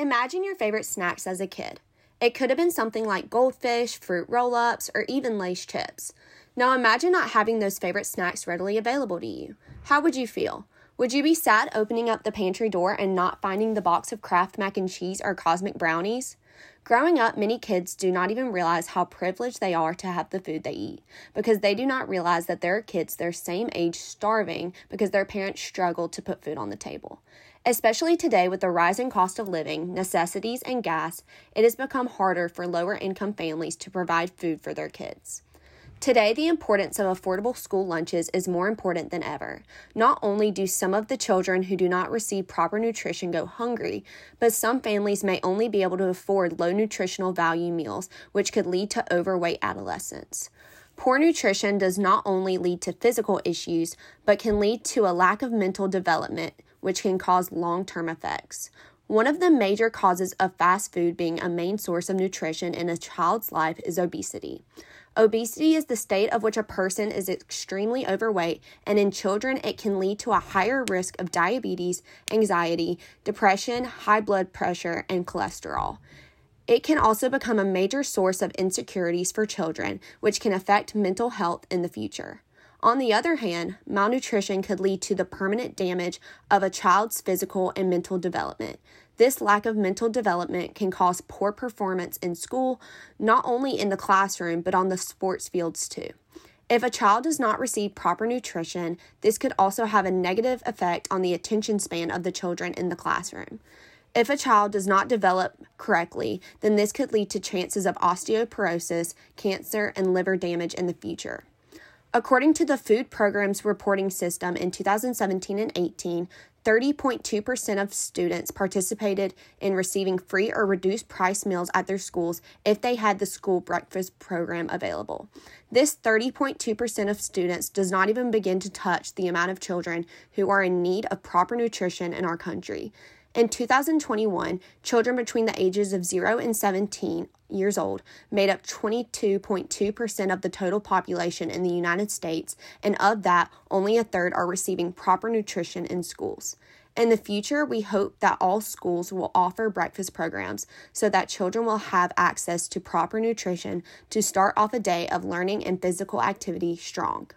Imagine your favorite snacks as a kid. It could have been something like goldfish, fruit roll ups, or even Lay's chips. Now imagine not having those favorite snacks readily available to you. How would you feel? Would you be sad opening up the pantry door and not finding the box of Kraft mac and cheese or cosmic brownies? Growing up, many kids do not even realize how privileged they are to have the food they eat because they do not realize that there are kids their same age starving because their parents struggle to put food on the table. Especially today, with the rising cost of living, necessities, and gas, it has become harder for lower income families to provide food for their kids. Today, the importance of affordable school lunches is more important than ever. Not only do some of the children who do not receive proper nutrition go hungry, but some families may only be able to afford low nutritional value meals, which could lead to overweight adolescents. Poor nutrition does not only lead to physical issues, but can lead to a lack of mental development, which can cause long term effects. One of the major causes of fast food being a main source of nutrition in a child's life is obesity. Obesity is the state of which a person is extremely overweight, and in children, it can lead to a higher risk of diabetes, anxiety, depression, high blood pressure, and cholesterol. It can also become a major source of insecurities for children, which can affect mental health in the future. On the other hand, malnutrition could lead to the permanent damage of a child's physical and mental development. This lack of mental development can cause poor performance in school, not only in the classroom, but on the sports fields too. If a child does not receive proper nutrition, this could also have a negative effect on the attention span of the children in the classroom. If a child does not develop correctly, then this could lead to chances of osteoporosis, cancer, and liver damage in the future. According to the Food Programs Reporting System in 2017 and 18, 30.2% of students participated in receiving free or reduced price meals at their schools if they had the school breakfast program available. This 30.2% of students does not even begin to touch the amount of children who are in need of proper nutrition in our country. In 2021, children between the ages of 0 and 17 years old made up 22.2% of the total population in the United States, and of that, only a third are receiving proper nutrition in schools. In the future, we hope that all schools will offer breakfast programs so that children will have access to proper nutrition to start off a day of learning and physical activity strong.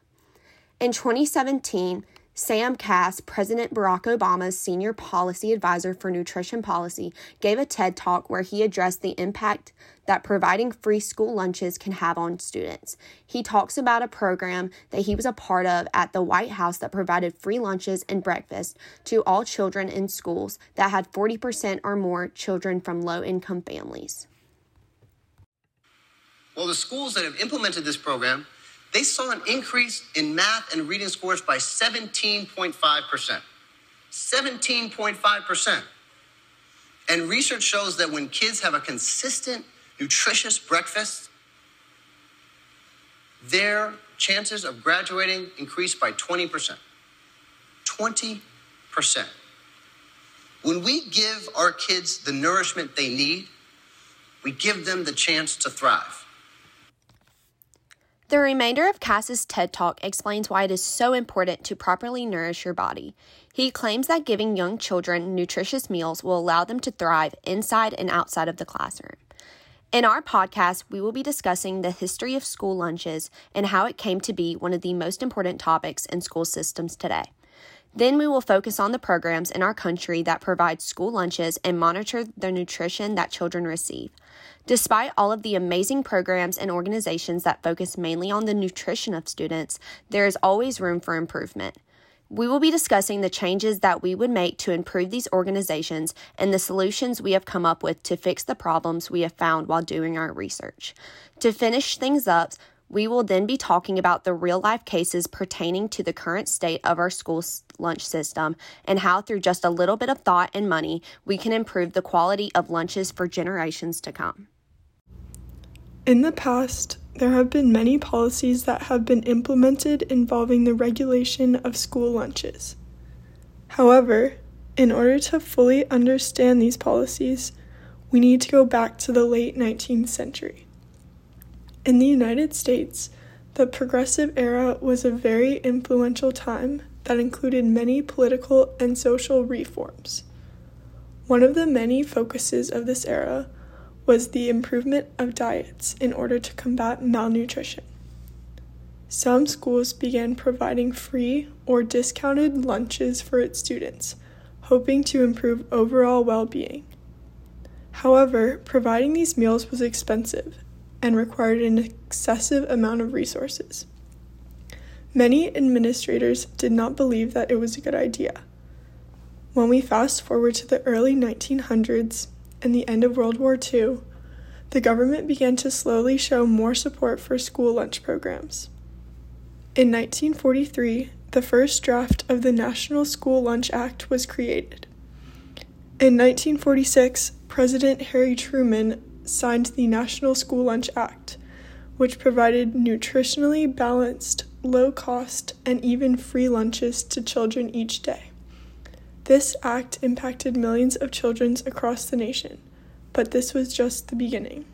In 2017, Sam Kass, President Barack Obama's senior policy advisor for nutrition policy, gave a TED talk where he addressed the impact that providing free school lunches can have on students. He talks about a program that he was a part of at the White House that provided free lunches and breakfast to all children in schools that had 40% or more children from low income families. Well, the schools that have implemented this program they saw an increase in math and reading scores by 17.5%. 17.5%. And research shows that when kids have a consistent, nutritious breakfast, their chances of graduating increase by 20%. 20%. When we give our kids the nourishment they need, we give them the chance to thrive. The remainder of Kass's TED Talk explains why it is so important to properly nourish your body. He claims that giving young children nutritious meals will allow them to thrive inside and outside of the classroom. In our podcast, we will be discussing the history of school lunches and how it came to be one of the most important topics in school systems today. Then we will focus on the programs in our country that provide school lunches and monitor the nutrition that children receive. Despite all of the amazing programs and organizations that focus mainly on the nutrition of students, there is always room for improvement. We will be discussing the changes that we would make to improve these organizations and the solutions we have come up with to fix the problems we have found while doing our research. To finish things up, we will then be talking about the real life cases pertaining to the current state of our school lunch system and how, through just a little bit of thought and money, we can improve the quality of lunches for generations to come. In the past, there have been many policies that have been implemented involving the regulation of school lunches. However, in order to fully understand these policies, we need to go back to the late 19th century. In the United States, the Progressive Era was a very influential time that included many political and social reforms. One of the many focuses of this era was the improvement of diets in order to combat malnutrition. Some schools began providing free or discounted lunches for its students, hoping to improve overall well being. However, providing these meals was expensive and required an excessive amount of resources. Many administrators did not believe that it was a good idea. When we fast forward to the early 1900s and the end of World War II, the government began to slowly show more support for school lunch programs. In 1943, the first draft of the National School Lunch Act was created. In 1946, President Harry Truman signed the National School Lunch Act, which provided nutritionally balanced, low cost, and even free lunches to children each day. This act impacted millions of children across the nation, but this was just the beginning.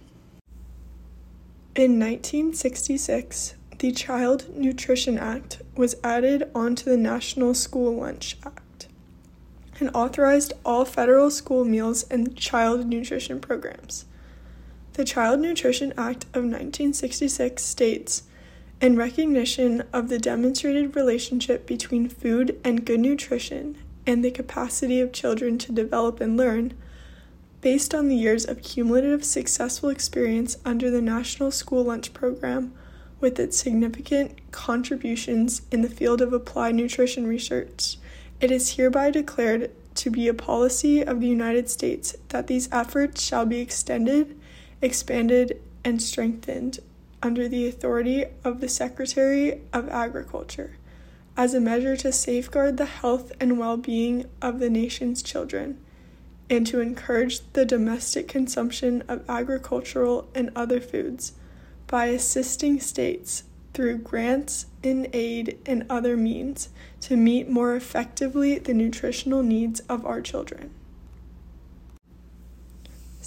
In 1966, the Child Nutrition Act was added onto the National School Lunch Act and authorized all federal school meals and child nutrition programs. The Child Nutrition Act of 1966 states in recognition of the demonstrated relationship between food and good nutrition and the capacity of children to develop and learn, based on the years of cumulative successful experience under the National School Lunch Program, with its significant contributions in the field of applied nutrition research, it is hereby declared to be a policy of the United States that these efforts shall be extended expanded, and strengthened under the authority of the Secretary of Agriculture as a measure to safeguard the health and well being of the nation's children and to encourage the domestic consumption of agricultural and other foods by assisting states through grants in aid and other means to meet more effectively the nutritional needs of our children.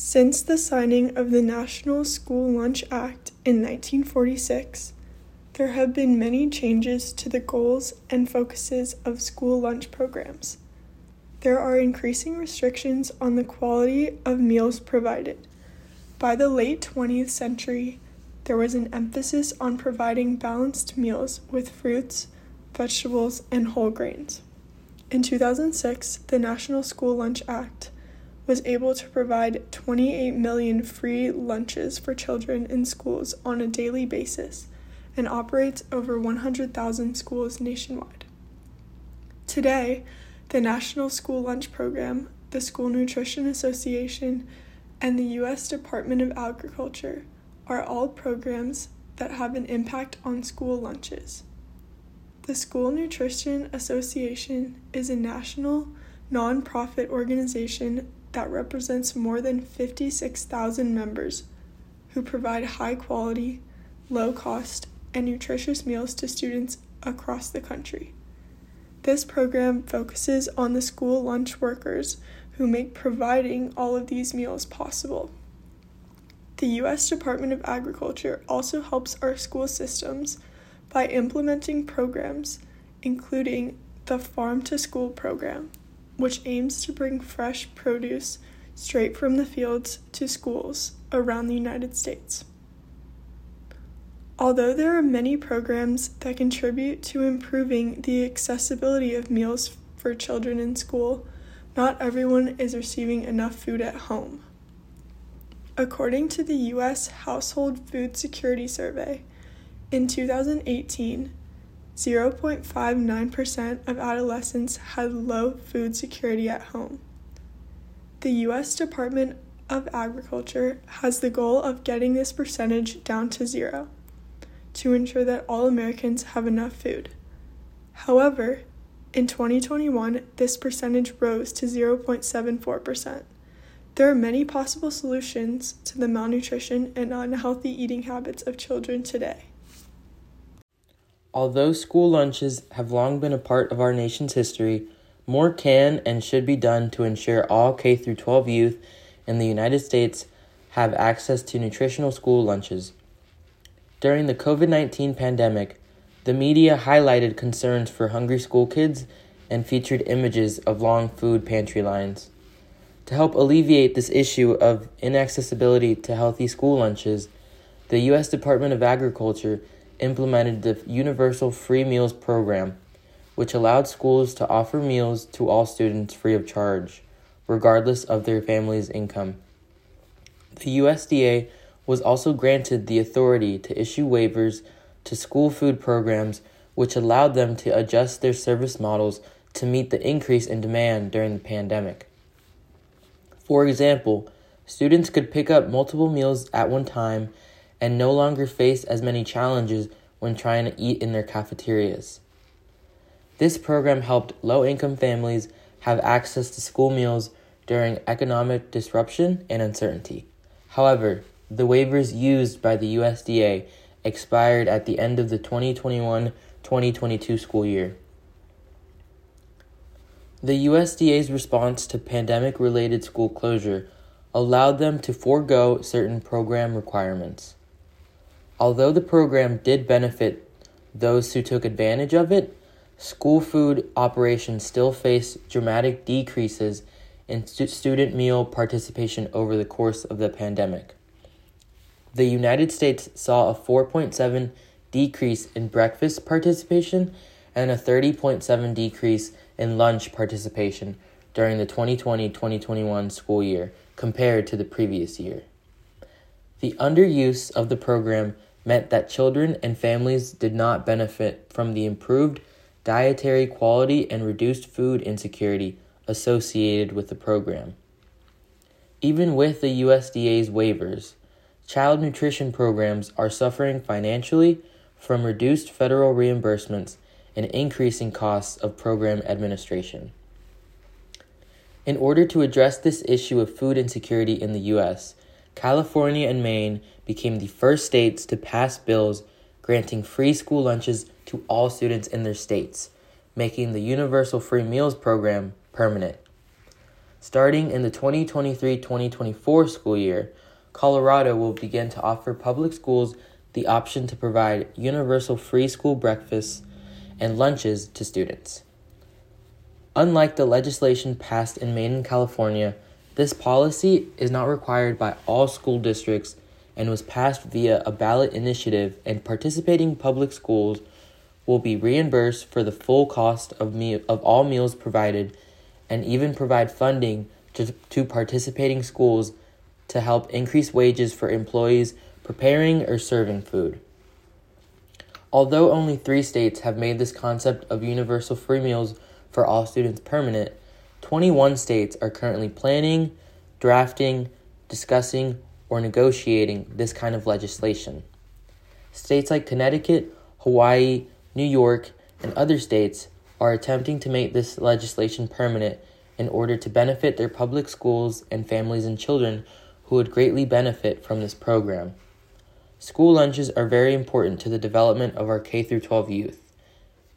Since the signing of the National School Lunch Act in 1946, there have been many changes to the goals and focuses of school lunch programs. There are increasing restrictions on the quality of meals provided. By the late 20th century, there was an emphasis on providing balanced meals with fruits, vegetables, and whole grains. In 2006, the National School Lunch Act was able to provide 28 million free lunches for children in schools on a daily basis and operates over 100,000 schools nationwide. Today, the National School Lunch Program, the School Nutrition Association, and the U.S. Department of Agriculture are all programs that have an impact on school lunches. The School Nutrition Association is a national nonprofit organization that represents more than 56,000 members who provide high quality, low cost, and nutritious meals to students across the country. This program focuses on the school lunch workers who make providing all of these meals possible. The U.S. Department of Agriculture also helps our school systems by implementing programs including the Farm to School program which aims to bring fresh produce straight from the fields to schools around the United States. Although there are many programs that contribute to improving the accessibility of meals for children in school, not everyone is receiving enough food at home. According to the U.S. Household Food Security Survey, in 2018, 0.59% of adolescents had low food security at home. The U.S. Department of Agriculture has the goal of getting this percentage down to zero to ensure that all Americans have enough food. However, in 2021, this percentage rose to 0.74%. There are many possible solutions to the malnutrition and unhealthy eating habits of children today. Although school lunches have long been a part of our nation's history, more can and should be done to ensure all K 12 youth in the United States have access to nutritional school lunches. During the COVID 19 pandemic, the media highlighted concerns for hungry school kids and featured images of long food pantry lines. To help alleviate this issue of inaccessibility to healthy school lunches, the U.S. Department of Agriculture implemented the Universal Free Meals Program, which allowed schools to offer meals to all students free of charge, regardless of their family's income. The USDA was also granted the authority to issue waivers to school food programs, which allowed them to adjust their service models to meet the increase in demand during the pandemic. For example, students could pick up multiple meals at one time and no longer face as many challenges when trying to eat in their cafeterias. This program helped low income families have access to school meals during economic disruption and uncertainty. However, the waivers used by the USDA expired at the end of the 2021 2022 school year. The USDA's response to pandemic related school closure allowed them to forego certain program requirements. Although the program did benefit those who took advantage of it, school food operations still face dramatic decreases in stu- student meal participation over the course of the pandemic. The United States saw a 4.7 decrease in breakfast participation and a 30.7 decrease in lunch participation during the 2020 2021 school year compared to the previous year. The underuse of the program meant that children and families did not benefit from the improved dietary quality and reduced food insecurity associated with the program. Even with the USDA's waivers, child nutrition programs are suffering financially from reduced federal reimbursements and increasing costs of program administration. In order to address this issue of food insecurity in the U.S., California and Maine became the first states to pass bills granting free school lunches to all students in their states, making the Universal Free Meals Program permanent. Starting in the 2023 2024 school year, Colorado will begin to offer public schools the option to provide universal free school breakfasts and lunches to students. Unlike the legislation passed in Maine and California, this policy is not required by all school districts and was passed via a ballot initiative, and participating public schools will be reimbursed for the full cost of, me- of all meals provided and even provide funding to, to participating schools to help increase wages for employees preparing or serving food. Although only three states have made this concept of universal free meals for all students permanent, 21 states are currently planning, drafting, discussing, or negotiating this kind of legislation. States like Connecticut, Hawaii, New York, and other states are attempting to make this legislation permanent in order to benefit their public schools and families and children who would greatly benefit from this program. School lunches are very important to the development of our K 12 youth,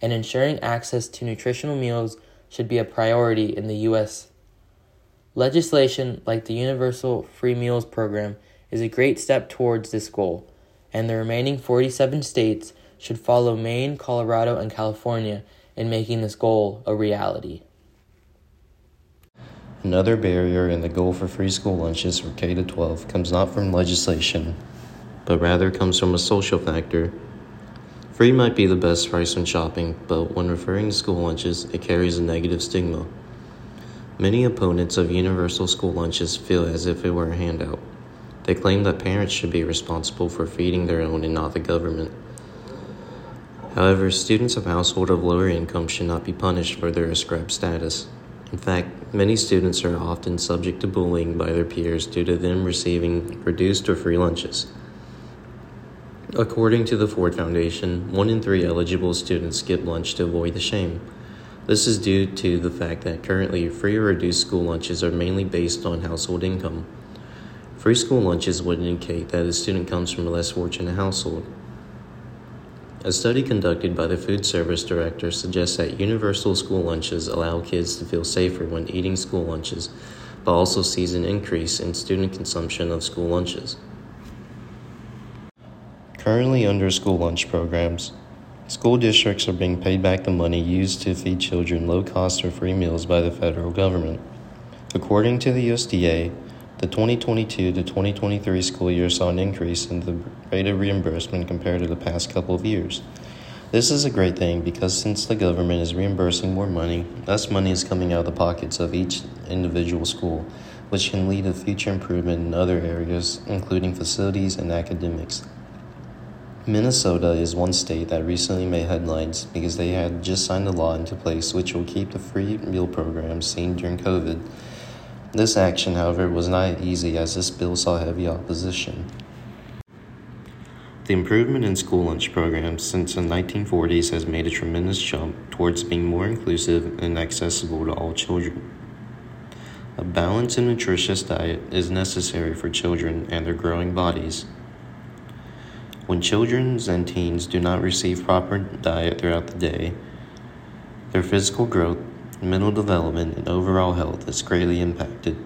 and ensuring access to nutritional meals should be a priority in the U.S. Legislation like the Universal Free Meals Program is a great step towards this goal, and the remaining 47 states should follow Maine, Colorado, and California in making this goal a reality. Another barrier in the goal for free school lunches for K 12 comes not from legislation but rather comes from a social factor. Free might be the best price when shopping, but when referring to school lunches, it carries a negative stigma. Many opponents of universal school lunches feel as if it were a handout. They claim that parents should be responsible for feeding their own and not the government. However, students of households of lower income should not be punished for their ascribed status. In fact, many students are often subject to bullying by their peers due to them receiving reduced or free lunches. According to the Ford Foundation, one in three eligible students skip lunch to avoid the shame. This is due to the fact that currently free or reduced school lunches are mainly based on household income. Free school lunches would indicate that a student comes from a less fortunate household. A study conducted by the food service director suggests that universal school lunches allow kids to feel safer when eating school lunches, but also sees an increase in student consumption of school lunches. Currently, under school lunch programs, school districts are being paid back the money used to feed children low cost or free meals by the federal government. According to the USDA, the 2022 to 2023 school year saw an increase in the rate of reimbursement compared to the past couple of years. This is a great thing because since the government is reimbursing more money, less money is coming out of the pockets of each individual school, which can lead to future improvement in other areas, including facilities and academics. Minnesota is one state that recently made headlines because they had just signed a law into place which will keep the free meal program seen during COVID. This action, however, was not easy as this bill saw heavy opposition. The improvement in school lunch programs since the 1940s has made a tremendous jump towards being more inclusive and accessible to all children. A balanced and nutritious diet is necessary for children and their growing bodies. When children and teens do not receive proper diet throughout the day, their physical growth, mental development, and overall health is greatly impacted.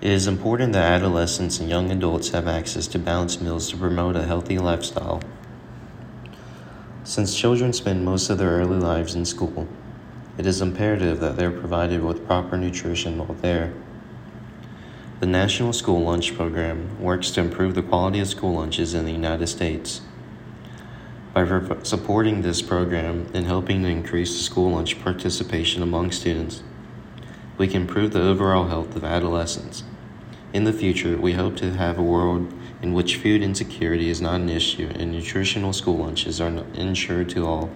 It is important that adolescents and young adults have access to balanced meals to promote a healthy lifestyle. Since children spend most of their early lives in school, it is imperative that they are provided with proper nutrition while there. The National School Lunch Program works to improve the quality of school lunches in the United States. By supporting this program and helping to increase the school lunch participation among students, we can improve the overall health of adolescents. In the future, we hope to have a world in which food insecurity is not an issue and nutritional school lunches are ensured to all.